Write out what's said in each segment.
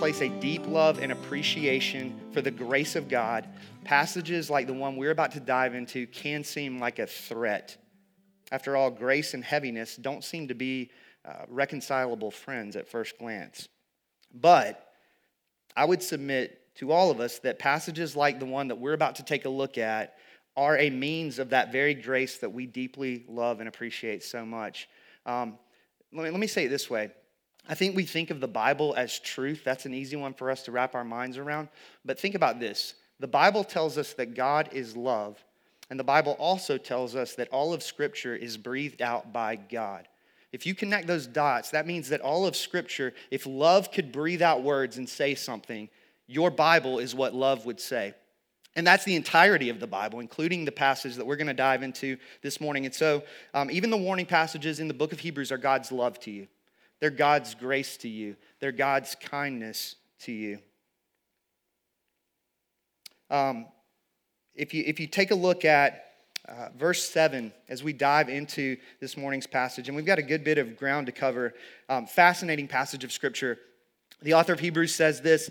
place a deep love and appreciation for the grace of God, passages like the one we're about to dive into can seem like a threat. After all, grace and heaviness don't seem to be uh, reconcilable friends at first glance. But I would submit to all of us that passages like the one that we're about to take a look at are a means of that very grace that we deeply love and appreciate so much. Um, let, me, let me say it this way. I think we think of the Bible as truth. That's an easy one for us to wrap our minds around. But think about this the Bible tells us that God is love, and the Bible also tells us that all of Scripture is breathed out by God. If you connect those dots, that means that all of Scripture, if love could breathe out words and say something, your Bible is what love would say. And that's the entirety of the Bible, including the passage that we're going to dive into this morning. And so, um, even the warning passages in the book of Hebrews are God's love to you, they're God's grace to you, they're God's kindness to you. Um, if, you if you take a look at uh, verse 7 as we dive into this morning's passage, and we've got a good bit of ground to cover, um, fascinating passage of Scripture. The author of Hebrews says this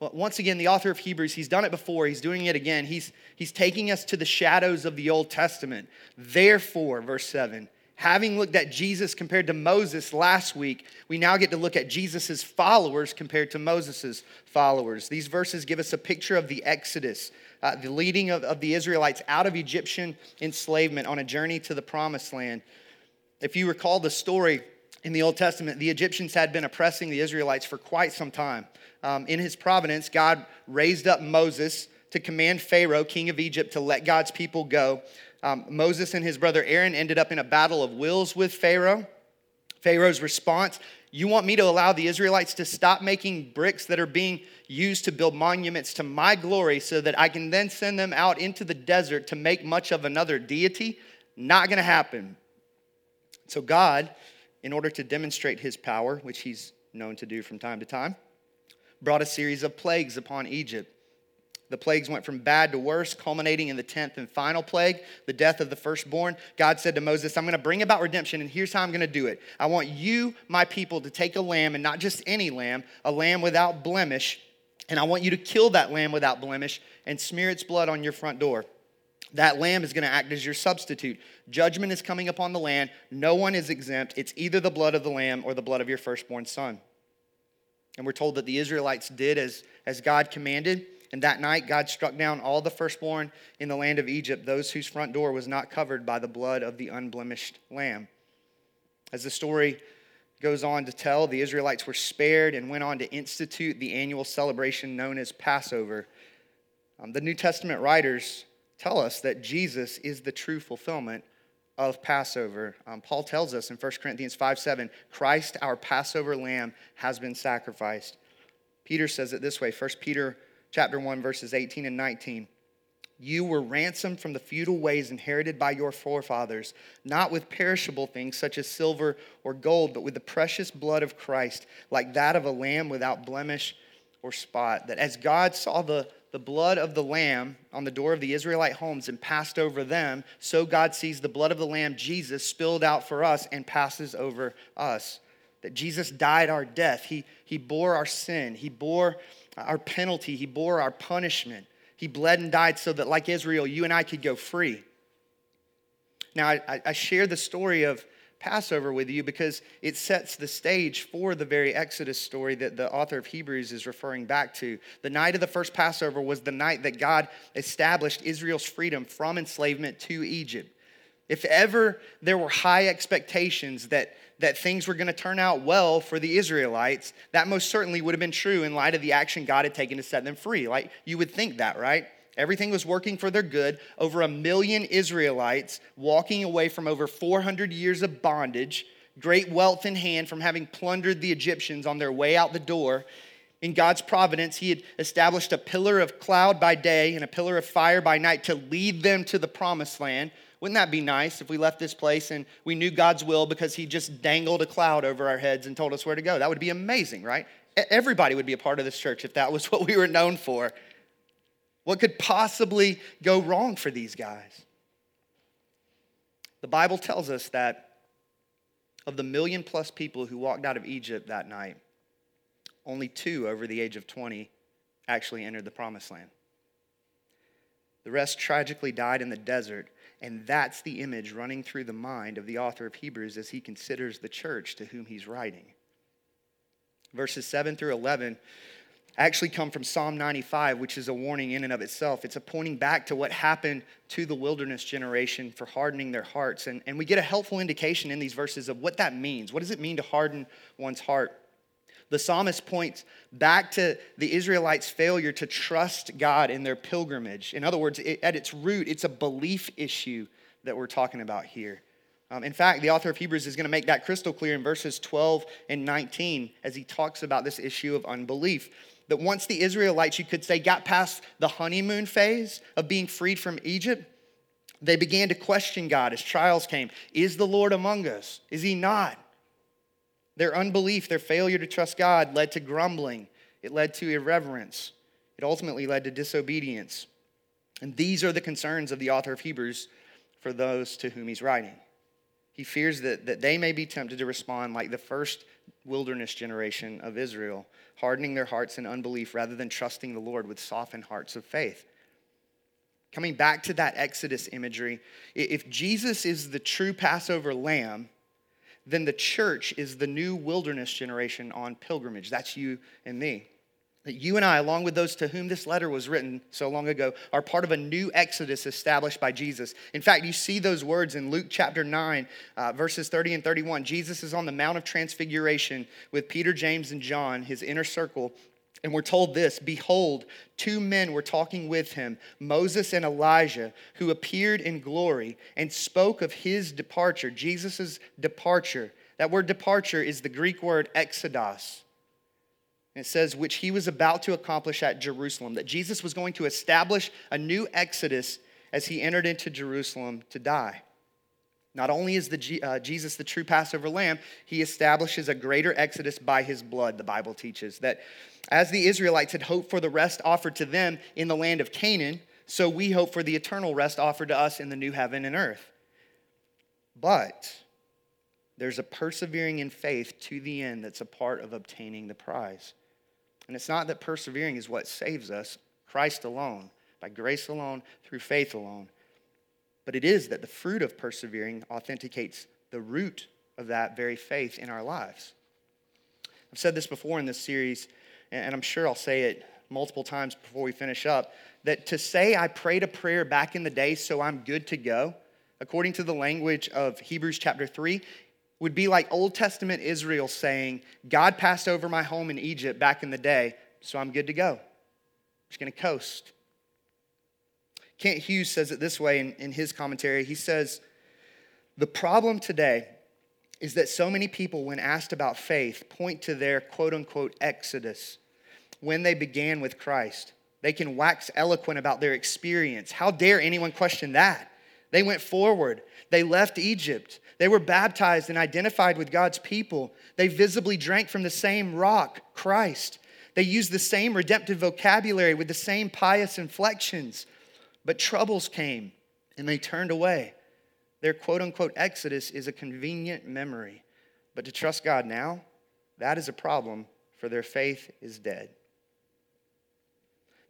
Once again, the author of Hebrews, he's done it before, he's doing it again. He's, he's taking us to the shadows of the Old Testament. Therefore, verse 7, having looked at Jesus compared to Moses last week, we now get to look at Jesus' followers compared to Moses' followers. These verses give us a picture of the Exodus, uh, the leading of, of the Israelites out of Egyptian enslavement on a journey to the promised land. If you recall the story in the Old Testament, the Egyptians had been oppressing the Israelites for quite some time um, in his providence, God raised up Moses to command Pharaoh, king of Egypt, to let God's people go. Um, Moses and his brother Aaron ended up in a battle of wills with Pharaoh. Pharaoh's response You want me to allow the Israelites to stop making bricks that are being used to build monuments to my glory so that I can then send them out into the desert to make much of another deity? Not going to happen. So, God, in order to demonstrate his power, which he's known to do from time to time, brought a series of plagues upon Egypt. The plagues went from bad to worse, culminating in the 10th and final plague, the death of the firstborn. God said to Moses, I'm going to bring about redemption, and here's how I'm going to do it. I want you, my people, to take a lamb, and not just any lamb, a lamb without blemish, and I want you to kill that lamb without blemish and smear its blood on your front door. That lamb is going to act as your substitute. Judgment is coming upon the land. No one is exempt. It's either the blood of the lamb or the blood of your firstborn son. And we're told that the Israelites did as, as God commanded. And that night, God struck down all the firstborn in the land of Egypt, those whose front door was not covered by the blood of the unblemished lamb. As the story goes on to tell, the Israelites were spared and went on to institute the annual celebration known as Passover. Um, the New Testament writers tell us that Jesus is the true fulfillment of Passover. Um, Paul tells us in 1 Corinthians 5 7, Christ, our Passover lamb, has been sacrificed. Peter says it this way 1 Peter chapter 1, verses 18 and 19. You were ransomed from the futile ways inherited by your forefathers, not with perishable things such as silver or gold, but with the precious blood of Christ, like that of a lamb without blemish or spot. That as God saw the the blood of the lamb on the door of the Israelite homes and passed over them, so God sees the blood of the lamb, Jesus, spilled out for us and passes over us. That Jesus died our death. He, he bore our sin. He bore our penalty. He bore our punishment. He bled and died so that, like Israel, you and I could go free. Now, I, I share the story of Passover with you because it sets the stage for the very Exodus story that the author of Hebrews is referring back to. The night of the first Passover was the night that God established Israel's freedom from enslavement to Egypt. If ever there were high expectations that, that things were going to turn out well for the Israelites, that most certainly would have been true in light of the action God had taken to set them free. Like you would think that, right? Everything was working for their good. Over a million Israelites walking away from over 400 years of bondage, great wealth in hand from having plundered the Egyptians on their way out the door. In God's providence, He had established a pillar of cloud by day and a pillar of fire by night to lead them to the promised land. Wouldn't that be nice if we left this place and we knew God's will because He just dangled a cloud over our heads and told us where to go? That would be amazing, right? Everybody would be a part of this church if that was what we were known for. What could possibly go wrong for these guys? The Bible tells us that of the million plus people who walked out of Egypt that night, only two over the age of 20 actually entered the promised land. The rest tragically died in the desert, and that's the image running through the mind of the author of Hebrews as he considers the church to whom he's writing. Verses 7 through 11 actually come from Psalm 95, which is a warning in and of itself. It's a pointing back to what happened to the wilderness generation for hardening their hearts. And, and we get a helpful indication in these verses of what that means. What does it mean to harden one's heart? The psalmist points back to the Israelites' failure to trust God in their pilgrimage. In other words, it, at its root, it's a belief issue that we're talking about here. Um, in fact, the author of Hebrews is going to make that crystal clear in verses 12 and 19 as he talks about this issue of unbelief that once the Israelites, you could say, got past the honeymoon phase of being freed from Egypt, they began to question God as trials came. Is the Lord among us? Is he not? Their unbelief, their failure to trust God led to grumbling. It led to irreverence. It ultimately led to disobedience. And these are the concerns of the author of Hebrews for those to whom he's writing. He fears that, that they may be tempted to respond like the first wilderness generation of Israel, hardening their hearts in unbelief rather than trusting the Lord with softened hearts of faith. Coming back to that Exodus imagery, if Jesus is the true Passover lamb, then the church is the new wilderness generation on pilgrimage. That's you and me that you and I, along with those to whom this letter was written so long ago, are part of a new exodus established by Jesus. In fact, you see those words in Luke chapter 9, uh, verses 30 and 31. Jesus is on the Mount of Transfiguration with Peter, James, and John, his inner circle. And we're told this Behold, two men were talking with him, Moses and Elijah, who appeared in glory and spoke of his departure, Jesus' departure. That word departure is the Greek word exodos it says, which he was about to accomplish at Jerusalem, that Jesus was going to establish a new exodus as he entered into Jerusalem to die. Not only is the, uh, Jesus the true Passover lamb, he establishes a greater exodus by his blood, the Bible teaches. That as the Israelites had hoped for the rest offered to them in the land of Canaan, so we hope for the eternal rest offered to us in the new heaven and earth. But there's a persevering in faith to the end that's a part of obtaining the prize. And it's not that persevering is what saves us, Christ alone, by grace alone, through faith alone. But it is that the fruit of persevering authenticates the root of that very faith in our lives. I've said this before in this series, and I'm sure I'll say it multiple times before we finish up that to say I prayed a prayer back in the day so I'm good to go, according to the language of Hebrews chapter 3, would be like Old Testament Israel saying, God passed over my home in Egypt back in the day, so I'm good to go. I'm just going to coast. Kent Hughes says it this way in, in his commentary. He says, The problem today is that so many people, when asked about faith, point to their quote unquote exodus when they began with Christ. They can wax eloquent about their experience. How dare anyone question that? They went forward. They left Egypt. They were baptized and identified with God's people. They visibly drank from the same rock, Christ. They used the same redemptive vocabulary with the same pious inflections. But troubles came and they turned away. Their quote unquote exodus is a convenient memory. But to trust God now, that is a problem, for their faith is dead.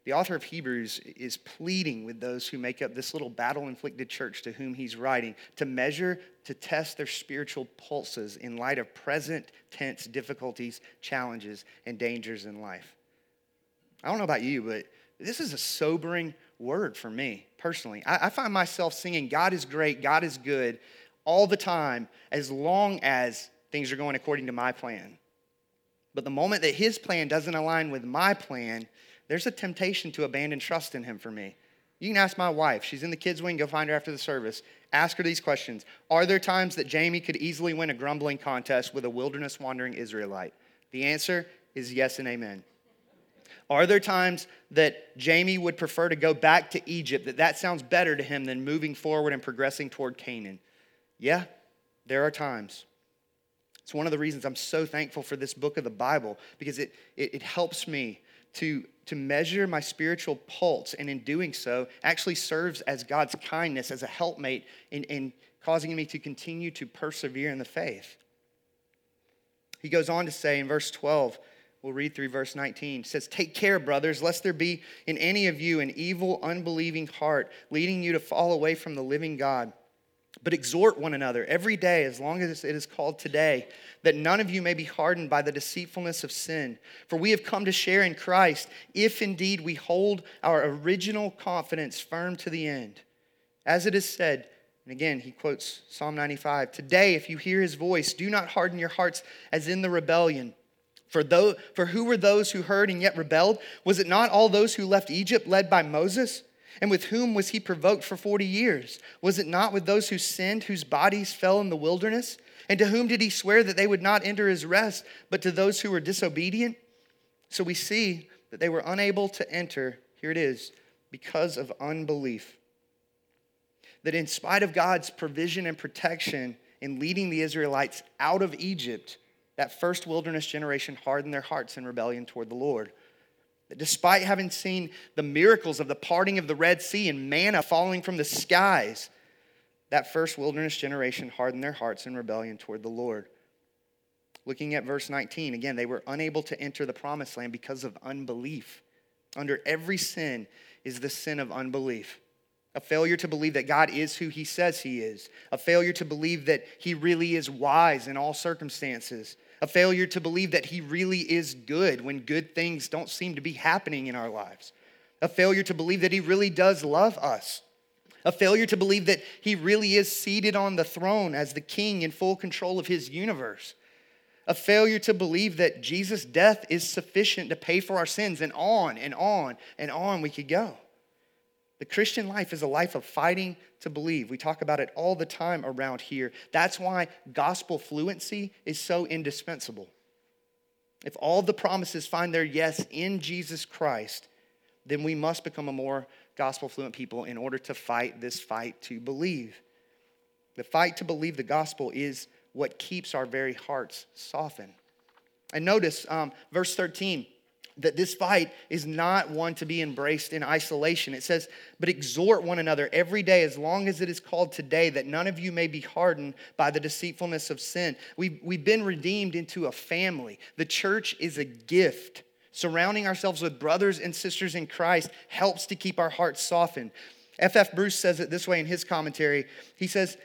The author of Hebrews is pleading with those who make up this little battle inflicted church to whom he's writing to measure, to test their spiritual pulses in light of present tense difficulties, challenges, and dangers in life. I don't know about you, but this is a sobering word for me personally. I, I find myself singing, God is great, God is good all the time, as long as things are going according to my plan. But the moment that his plan doesn't align with my plan, there's a temptation to abandon trust in him for me. You can ask my wife. She's in the kids' wing. Go find her after the service. Ask her these questions Are there times that Jamie could easily win a grumbling contest with a wilderness wandering Israelite? The answer is yes and amen. Are there times that Jamie would prefer to go back to Egypt, that that sounds better to him than moving forward and progressing toward Canaan? Yeah, there are times. It's one of the reasons I'm so thankful for this book of the Bible because it, it, it helps me to, to measure my spiritual pulse, and in doing so, actually serves as God's kindness, as a helpmate in, in causing me to continue to persevere in the faith. He goes on to say in verse 12, we'll read through verse 19, says, Take care, brothers, lest there be in any of you an evil, unbelieving heart, leading you to fall away from the living God. But exhort one another every day, as long as it is called today, that none of you may be hardened by the deceitfulness of sin. For we have come to share in Christ, if indeed we hold our original confidence firm to the end. As it is said, and again, he quotes Psalm 95 Today, if you hear his voice, do not harden your hearts as in the rebellion. For, though, for who were those who heard and yet rebelled? Was it not all those who left Egypt led by Moses? And with whom was he provoked for 40 years? Was it not with those who sinned, whose bodies fell in the wilderness? And to whom did he swear that they would not enter his rest, but to those who were disobedient? So we see that they were unable to enter, here it is, because of unbelief. That in spite of God's provision and protection in leading the Israelites out of Egypt, that first wilderness generation hardened their hearts in rebellion toward the Lord. That despite having seen the miracles of the parting of the Red Sea and manna falling from the skies, that first wilderness generation hardened their hearts in rebellion toward the Lord. Looking at verse 19, again, they were unable to enter the promised land because of unbelief. Under every sin is the sin of unbelief. A failure to believe that God is who he says he is. A failure to believe that he really is wise in all circumstances a failure to believe that He really is good when good things don't seem to be happening in our lives, a failure to believe that He really does love us, a failure to believe that He really is seated on the throne as the King in full control of His universe. A failure to believe that Jesus' death is sufficient to pay for our sins, and on and on and on we could go. The Christian life is a life of fighting to believe. We talk about it all the time around here. That's why gospel fluency is so indispensable. If all the promises find their yes in Jesus Christ, then we must become a more gospel fluent people in order to fight this fight to believe. The fight to believe the gospel is what keeps our very hearts softened. And notice um, verse 13 that this fight is not one to be embraced in isolation. It says, But exhort one another every day, as long as it is called today, that none of you may be hardened by the deceitfulness of sin. We've, we've been redeemed into a family. The church is a gift. Surrounding ourselves with brothers and sisters in Christ helps to keep our hearts softened. F.F. F. Bruce says it this way in his commentary. He says,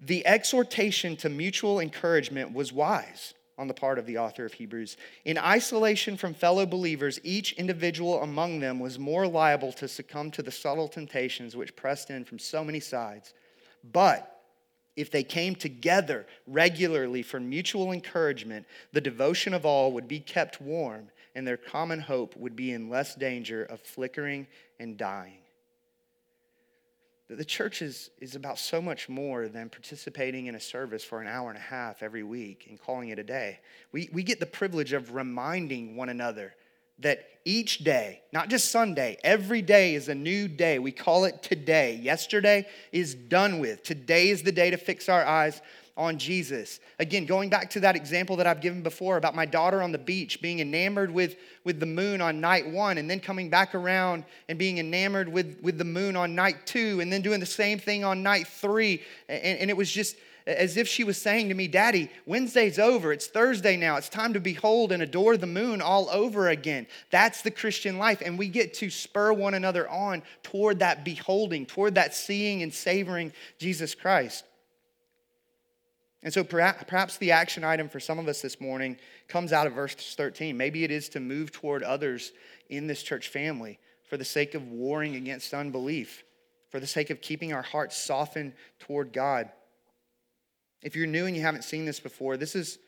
The exhortation to mutual encouragement was wise on the part of the author of Hebrews. In isolation from fellow believers, each individual among them was more liable to succumb to the subtle temptations which pressed in from so many sides. But if they came together regularly for mutual encouragement, the devotion of all would be kept warm, and their common hope would be in less danger of flickering and dying. The church is, is about so much more than participating in a service for an hour and a half every week and calling it a day. We, we get the privilege of reminding one another that each day, not just Sunday, every day is a new day. We call it today. Yesterday is done with. Today is the day to fix our eyes on Jesus. Again, going back to that example that I've given before about my daughter on the beach being enamored with, with the moon on night one and then coming back around and being enamored with, with the moon on night two and then doing the same thing on night three. And, and it was just as if she was saying to me, Daddy, Wednesday's over. It's Thursday now. It's time to behold and adore the moon all over again. That's the Christian life. And we get to spur one another on toward that beholding, toward that seeing and savoring Jesus Christ. And so perhaps the action item for some of us this morning comes out of verse 13. Maybe it is to move toward others in this church family for the sake of warring against unbelief, for the sake of keeping our hearts softened toward God. If you're new and you haven't seen this before, this is,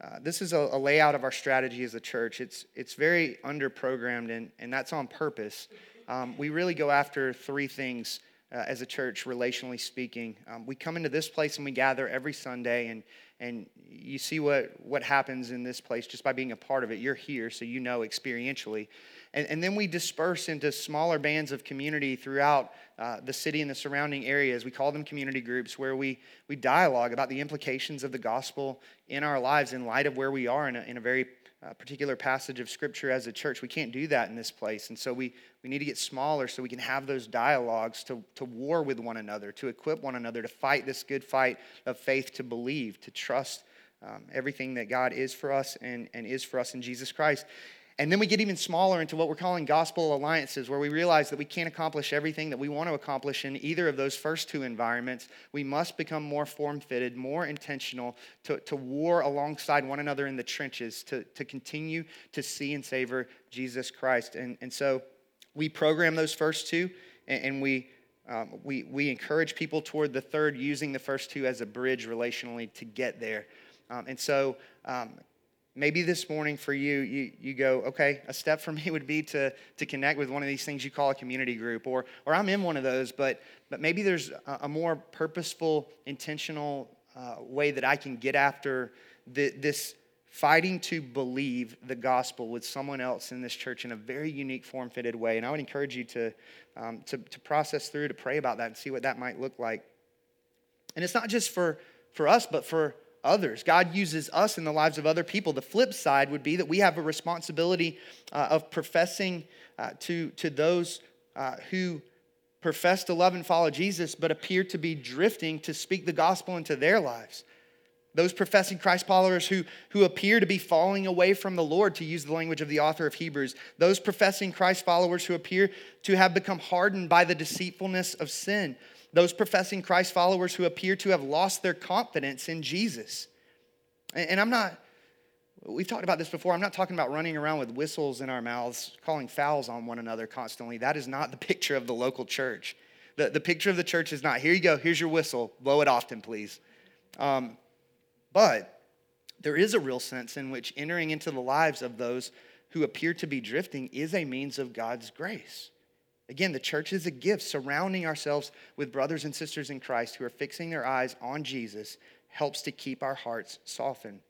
uh, this is a, a, layout of our strategy as a church. It's, it's very under programmed, and, and that's on purpose. Um, we really go after three things uh, as a church, relationally speaking. Um, we come into this place and we gather every Sunday, and, and you see what, what happens in this place just by being a part of it. You're here, so you know experientially. And, and then we disperse into smaller bands of community throughout uh, the city and the surrounding areas. We call them community groups where we, we dialogue about the implications of the gospel in our lives in light of where we are in a, in a very uh, particular passage of scripture as a church. We can't do that in this place. And so we, we need to get smaller so we can have those dialogues to, to war with one another, to equip one another, to fight this good fight of faith, to believe, to trust um, everything that God is for us and, and is for us in Jesus Christ. And then we get even smaller into what we're calling gospel alliances, where we realize that we can't accomplish everything that we want to accomplish in either of those first two environments. We must become more form fitted, more intentional to, to war alongside one another in the trenches, to, to continue to see and savor Jesus Christ. And, and so we program those first two, and, and we, um, we, we encourage people toward the third, using the first two as a bridge relationally to get there. Um, and so, um, Maybe this morning for you, you, you go, okay, a step for me would be to, to connect with one of these things you call a community group, or, or I'm in one of those, but, but maybe there's a, a more purposeful, intentional uh, way that I can get after the, this fighting to believe the gospel with someone else in this church in a very unique, form fitted way. And I would encourage you to, um, to, to process through, to pray about that, and see what that might look like. And it's not just for, for us, but for others. God uses us in the lives of other people. The flip side would be that we have a responsibility uh, of professing uh, to, to those uh, who profess to love and follow Jesus but appear to be drifting to speak the gospel into their lives. Those professing Christ followers who, who appear to be falling away from the Lord, to use the language of the author of Hebrews. Those professing Christ followers who appear to have become hardened by the deceitfulness of sin those professing Christ followers who appear to have lost their confidence in Jesus. And I'm not, we've talked about this before. I'm not talking about running around with whistles in our mouths, calling fouls on one another constantly. That is not the picture of the local church. The, the picture of the church is not, here you go, here's your whistle, blow it often, please. Um, but there is a real sense in which entering into the lives of those who appear to be drifting is a means of God's grace. Again, the church is a gift. Surrounding ourselves with brothers and sisters in Christ who are fixing their eyes on Jesus helps to keep our hearts softened.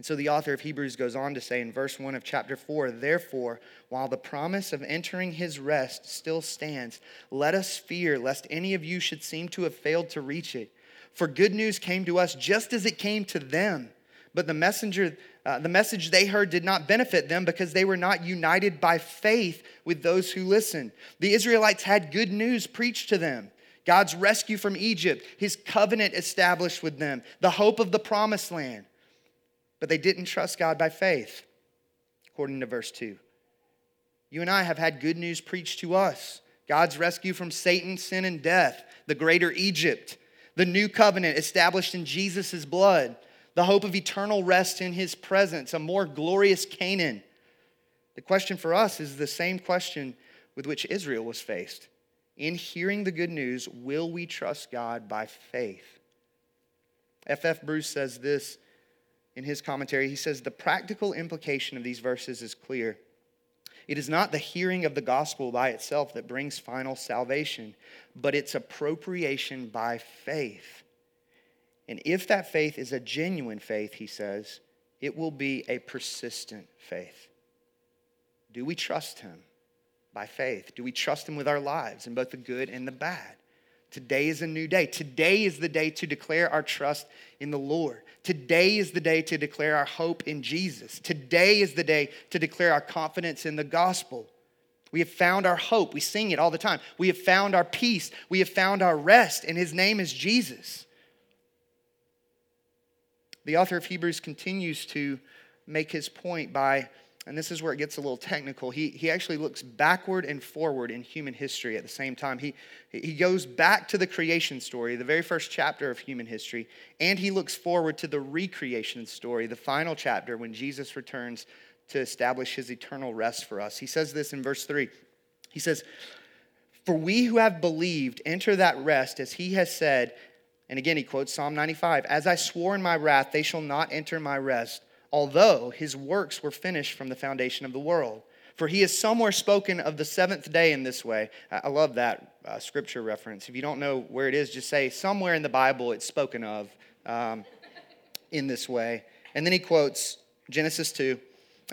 And so the author of Hebrews goes on to say in verse 1 of chapter 4 Therefore, while the promise of entering his rest still stands, let us fear lest any of you should seem to have failed to reach it. For good news came to us just as it came to them. But the messenger, uh, the message they heard did not benefit them because they were not united by faith with those who listened. The Israelites had good news preached to them. God's rescue from Egypt, his covenant established with them, the hope of the promised land. But they didn't trust God by faith, according to verse 2. You and I have had good news preached to us God's rescue from Satan, sin, and death, the greater Egypt, the new covenant established in Jesus' blood the hope of eternal rest in his presence, a more glorious Canaan. The question for us is the same question with which Israel was faced. In hearing the good news, will we trust God by faith? F.F. F. Bruce says this in his commentary. He says, The practical implication of these verses is clear. It is not the hearing of the gospel by itself that brings final salvation, but its appropriation by faith. And if that faith is a genuine faith, he says, it will be a persistent faith. Do we trust him by faith? Do we trust him with our lives in both the good and the bad? Today is a new day. Today is the day to declare our trust in the Lord. Today is the day to declare our hope in Jesus. Today is the day to declare our confidence in the gospel. We have found our hope. We sing it all the time. We have found our peace. We have found our rest, and his name is Jesus. The author of Hebrews continues to make his point by, and this is where it gets a little technical, he, he actually looks backward and forward in human history at the same time. He, he goes back to the creation story, the very first chapter of human history, and he looks forward to the recreation story, the final chapter when Jesus returns to establish his eternal rest for us. He says this in verse 3. He says, For we who have believed enter that rest, as he has said, and again, he quotes Psalm 95 As I swore in my wrath, they shall not enter my rest, although his works were finished from the foundation of the world. For he has somewhere spoken of the seventh day in this way. I love that. uh, scripture reference. If you don't know where it is, just say somewhere in the Bible it's spoken of um, in this way. And then he quotes Genesis 2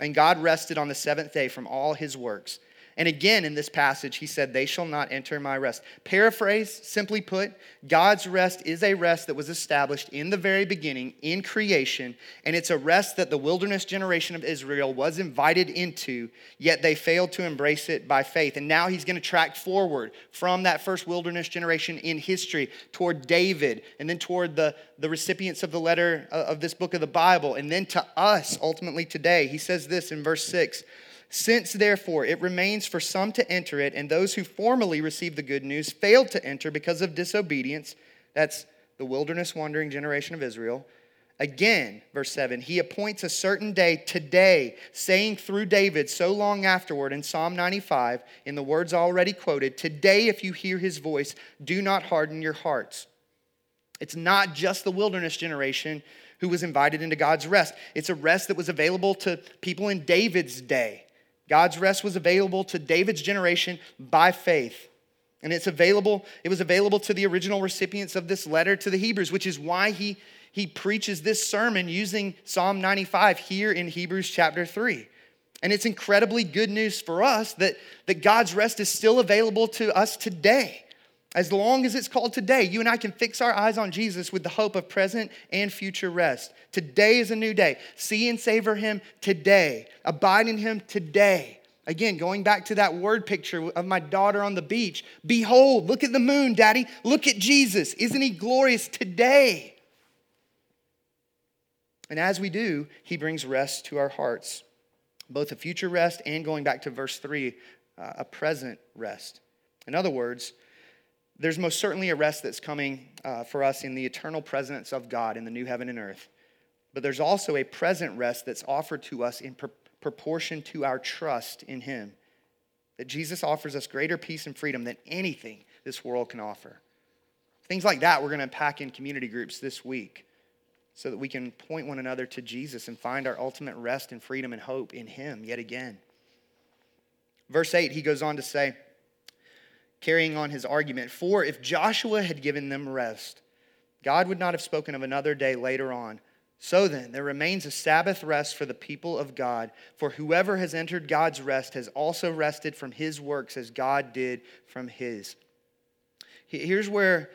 And God rested on the seventh day from all his works. And again, in this passage, he said, They shall not enter my rest. Paraphrase, simply put, God's rest is a rest that was established in the very beginning, in creation, and it's a rest that the wilderness generation of Israel was invited into, yet they failed to embrace it by faith. And now he's going to track forward from that first wilderness generation in history toward David, and then toward the, the recipients of the letter uh, of this book of the Bible, and then to us ultimately today. He says this in verse 6. Since, therefore, it remains for some to enter it, and those who formerly received the good news failed to enter because of disobedience, that's the wilderness wandering generation of Israel. Again, verse 7, he appoints a certain day today, saying through David so long afterward in Psalm 95, in the words already quoted, Today, if you hear his voice, do not harden your hearts. It's not just the wilderness generation who was invited into God's rest, it's a rest that was available to people in David's day. God's rest was available to David's generation by faith. And it's available, it was available to the original recipients of this letter to the Hebrews, which is why he, he preaches this sermon using Psalm 95 here in Hebrews chapter 3. And it's incredibly good news for us that, that God's rest is still available to us today. As long as it's called today, you and I can fix our eyes on Jesus with the hope of present and future rest. Today is a new day. See and savor Him today. Abide in Him today. Again, going back to that word picture of my daughter on the beach. Behold, look at the moon, Daddy. Look at Jesus. Isn't He glorious today? And as we do, He brings rest to our hearts, both a future rest and going back to verse 3, uh, a present rest. In other words, there's most certainly a rest that's coming uh, for us in the eternal presence of God in the new heaven and earth. But there's also a present rest that's offered to us in pr- proportion to our trust in Him. That Jesus offers us greater peace and freedom than anything this world can offer. Things like that we're going to unpack in community groups this week so that we can point one another to Jesus and find our ultimate rest and freedom and hope in Him yet again. Verse 8, he goes on to say, carrying on his argument. For if Joshua had given them rest, God would not have spoken of another day later on. So then, there remains a Sabbath rest for the people of God. For whoever has entered God's rest has also rested from his works as God did from his. Here's where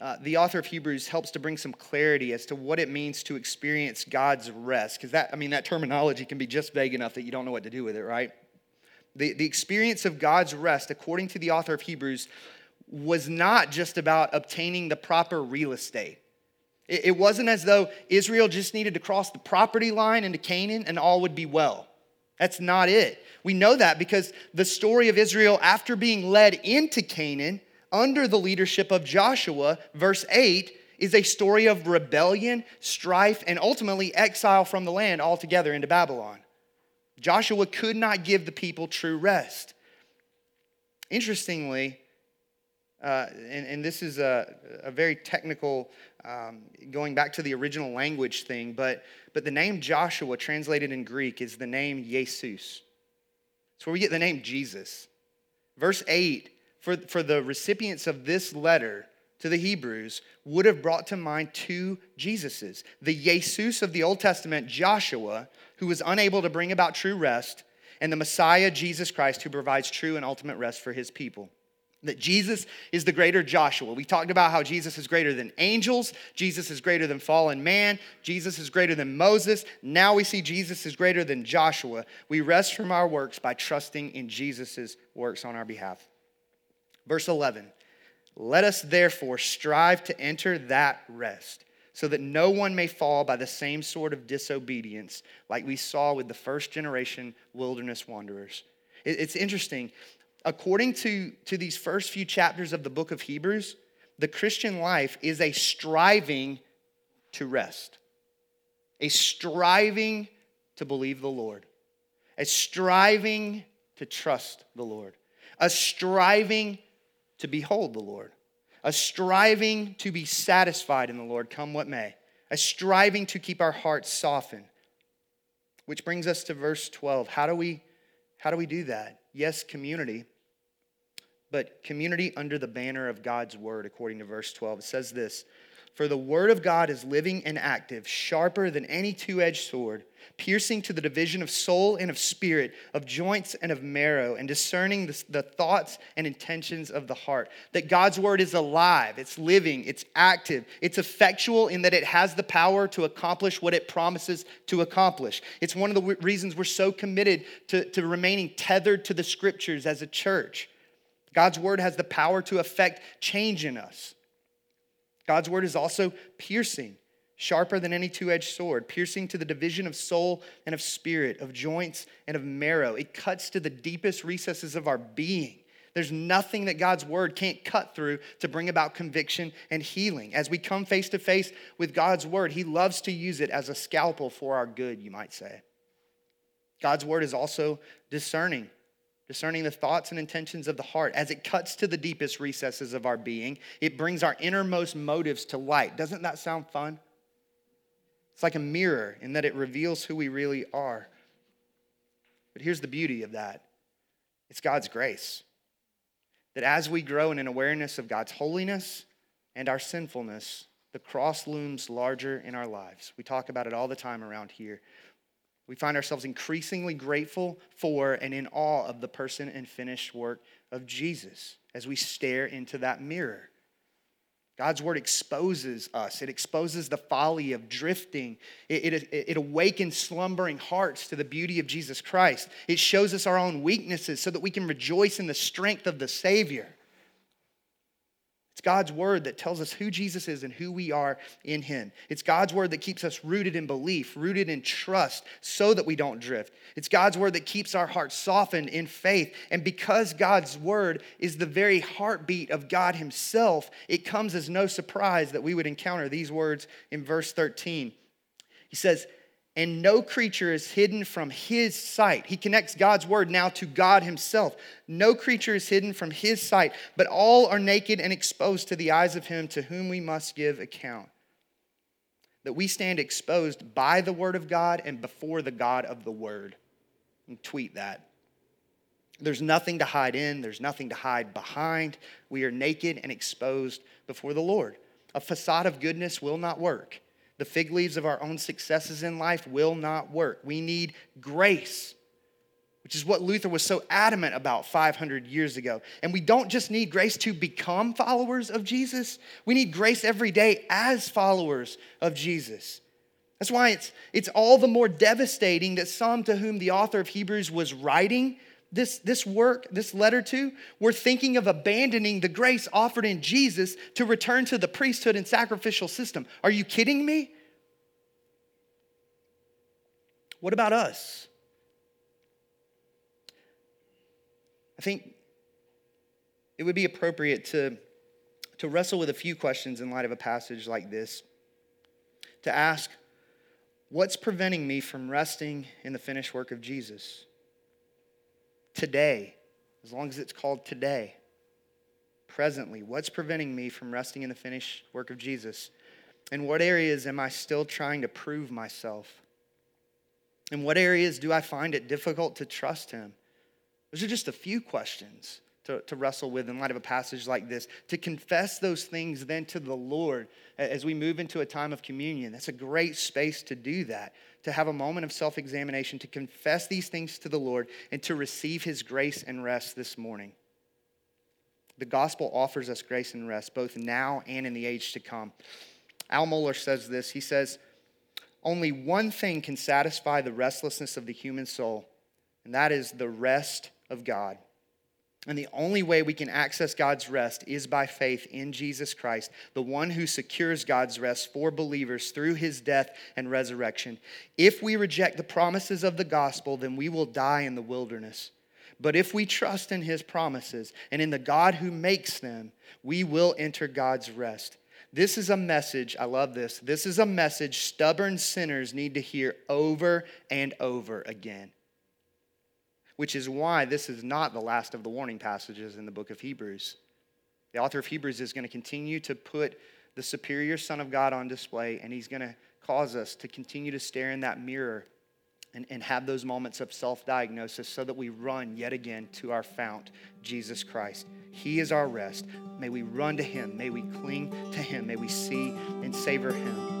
uh, the author of Hebrews helps to bring some clarity as to what it means to experience God's rest. Because that, I mean, that terminology can be just vague enough that you don't know what to do with it, right? The, the experience of God's rest, according to the author of Hebrews, was not just about obtaining the proper real estate. It, it wasn't as though Israel just needed to cross the property line into Canaan and all would be well. That's not it. We know that because the story of Israel after being led into Canaan under the leadership of Joshua, verse 8, is a story of rebellion, strife, and ultimately exile from the land altogether into Babylon. Joshua could not give the people true rest. Interestingly, uh, and, and, this is a, a very technical, um, going back to the original language thing, but, but the name Joshua, translated in Greek, is the name Jesus. It's where we get the name Jesus. Verse 8, for, for the recipients of this letter to the Hebrews, would have brought to mind two Jesuses the Jesus of the Old Testament, Joshua, who was unable to bring about true rest, and the Messiah, Jesus Christ, who provides true and ultimate rest for his people. That Jesus is the greater Joshua. We talked about how Jesus is greater than angels, Jesus is greater than fallen man, Jesus is greater than Moses. Now we see Jesus is greater than Joshua. We rest from our works by trusting in Jesus' works on our behalf. Verse 11 Let us therefore strive to enter that rest so that no one may fall by the same sort of disobedience like we saw with the first generation wilderness wanderers. It's interesting. According to, to these first few chapters of the book of Hebrews, the Christian life is a striving to rest, a striving to believe the Lord, a striving to trust the Lord, a striving to behold the Lord a striving to be satisfied in the Lord, come what may, a striving to keep our hearts softened. Which brings us to verse 12. How do we, how do, we do that? Yes, community, but community under the banner of God's word, according to verse 12. It says this For the word of God is living and active, sharper than any two edged sword piercing to the division of soul and of spirit, of joints and of marrow, and discerning the, the, thoughts and intentions of the heart. That God's word is alive, it's living, it's active, it's effectual in that it has the power to accomplish what it promises to accomplish. It's one of the w- reasons we're so committed to, to remaining tethered to the scriptures as a church. God's word has the power to affect change in us. God's word is also piercing sharper than any two edged sword, piercing to the division of soul and of spirit, of joints and of marrow. It cuts to the deepest recesses of our being. There's nothing that God's word can't cut through to bring about conviction and healing. As we come face to face with God's word, He loves to use it as a scalpel for our good, you might say. God's word is also discerning, discerning the thoughts and intentions of the heart. As it cuts to the deepest recesses of our being, it brings our innermost motives to light. Doesn't that sound fun? It's like a mirror in that it reveals who we really are. But here's the beauty of that it's God's grace. That as we grow in an awareness of God's holiness and our sinfulness, the cross looms larger in our lives. We talk about it all the time around here. We find ourselves increasingly grateful for and in awe of the person and finished work of Jesus as we stare into that mirror. God's word exposes us. It exposes the folly of drifting. It, it, it, awakens slumbering hearts to the beauty of Jesus Christ. It shows us our own weaknesses so that we can rejoice in the strength of the Savior. It's God's word that tells us who Jesus is and who we are in him. It's God's word that keeps us rooted in belief, rooted in trust, so that we don't drift. It's God's word that keeps our hearts softened in faith. And because God's word is the very heartbeat of God himself, it comes as no surprise that we would encounter these words in verse 13. He says, and no creature is hidden from his sight. He connects God's word now to God himself. No creature is hidden from his sight, but all are naked and exposed to the eyes of him to whom we must give account. That we stand exposed by the word of God and before the God of the word. And tweet that. There's nothing to hide in, there's nothing to hide behind. We are naked and exposed before the Lord. A facade of goodness will not work. The fig leaves of our own successes in life will not work. We need grace, which is what Luther was so adamant about 500 years ago. And we don't just need grace to become followers of Jesus, we need grace every day as followers of Jesus. That's why it's, it's all the more devastating that some to whom the author of Hebrews was writing this, this work, this letter to, we're thinking of abandoning the grace offered in Jesus to return to the priesthood and sacrificial system. Are you kidding me? What about us? I think it would be appropriate to, to wrestle with a few questions in light of a passage like this. To ask, what's preventing me from resting in the finished work of Jesus? Today, as long as it's called today, presently, what's preventing me from resting in the finished work of Jesus? In what areas am I still trying to prove myself? In what areas do I find it difficult to trust Him? Those are just a few questions to, to wrestle with in light of a passage like this. To confess those things then to the Lord as we move into a time of communion. That's a great space to do that to have a moment of self examination, to confess these things to the Lord, and to receive His grace and rest this morning. The gospel offers us grace and rest both now and in the age to come. Al Mohler says this He says, Only one thing can satisfy the restlessness of the human soul, and that is the rest of God. And the only way we can access God's rest is by faith in Jesus Christ, the one who secures God's rest for believers through his death and resurrection. If we reject the promises of the gospel, then we will die in the wilderness. But if we trust in his promises and in the God who makes them, we will enter God's rest. This is a message, I love this. This is a message stubborn sinners need to hear over and over again which is why this is not the last of the warning passages in the book of Hebrews. The author of Hebrews is going to continue to put the superior Son of God on display, and he's going to cause us to continue to stare in that mirror and, and have those moments of self diagnosis so that we run yet again to our fount, Jesus Christ. He is our rest. May we run to Him. May we cling to Him. May we see and savor Him.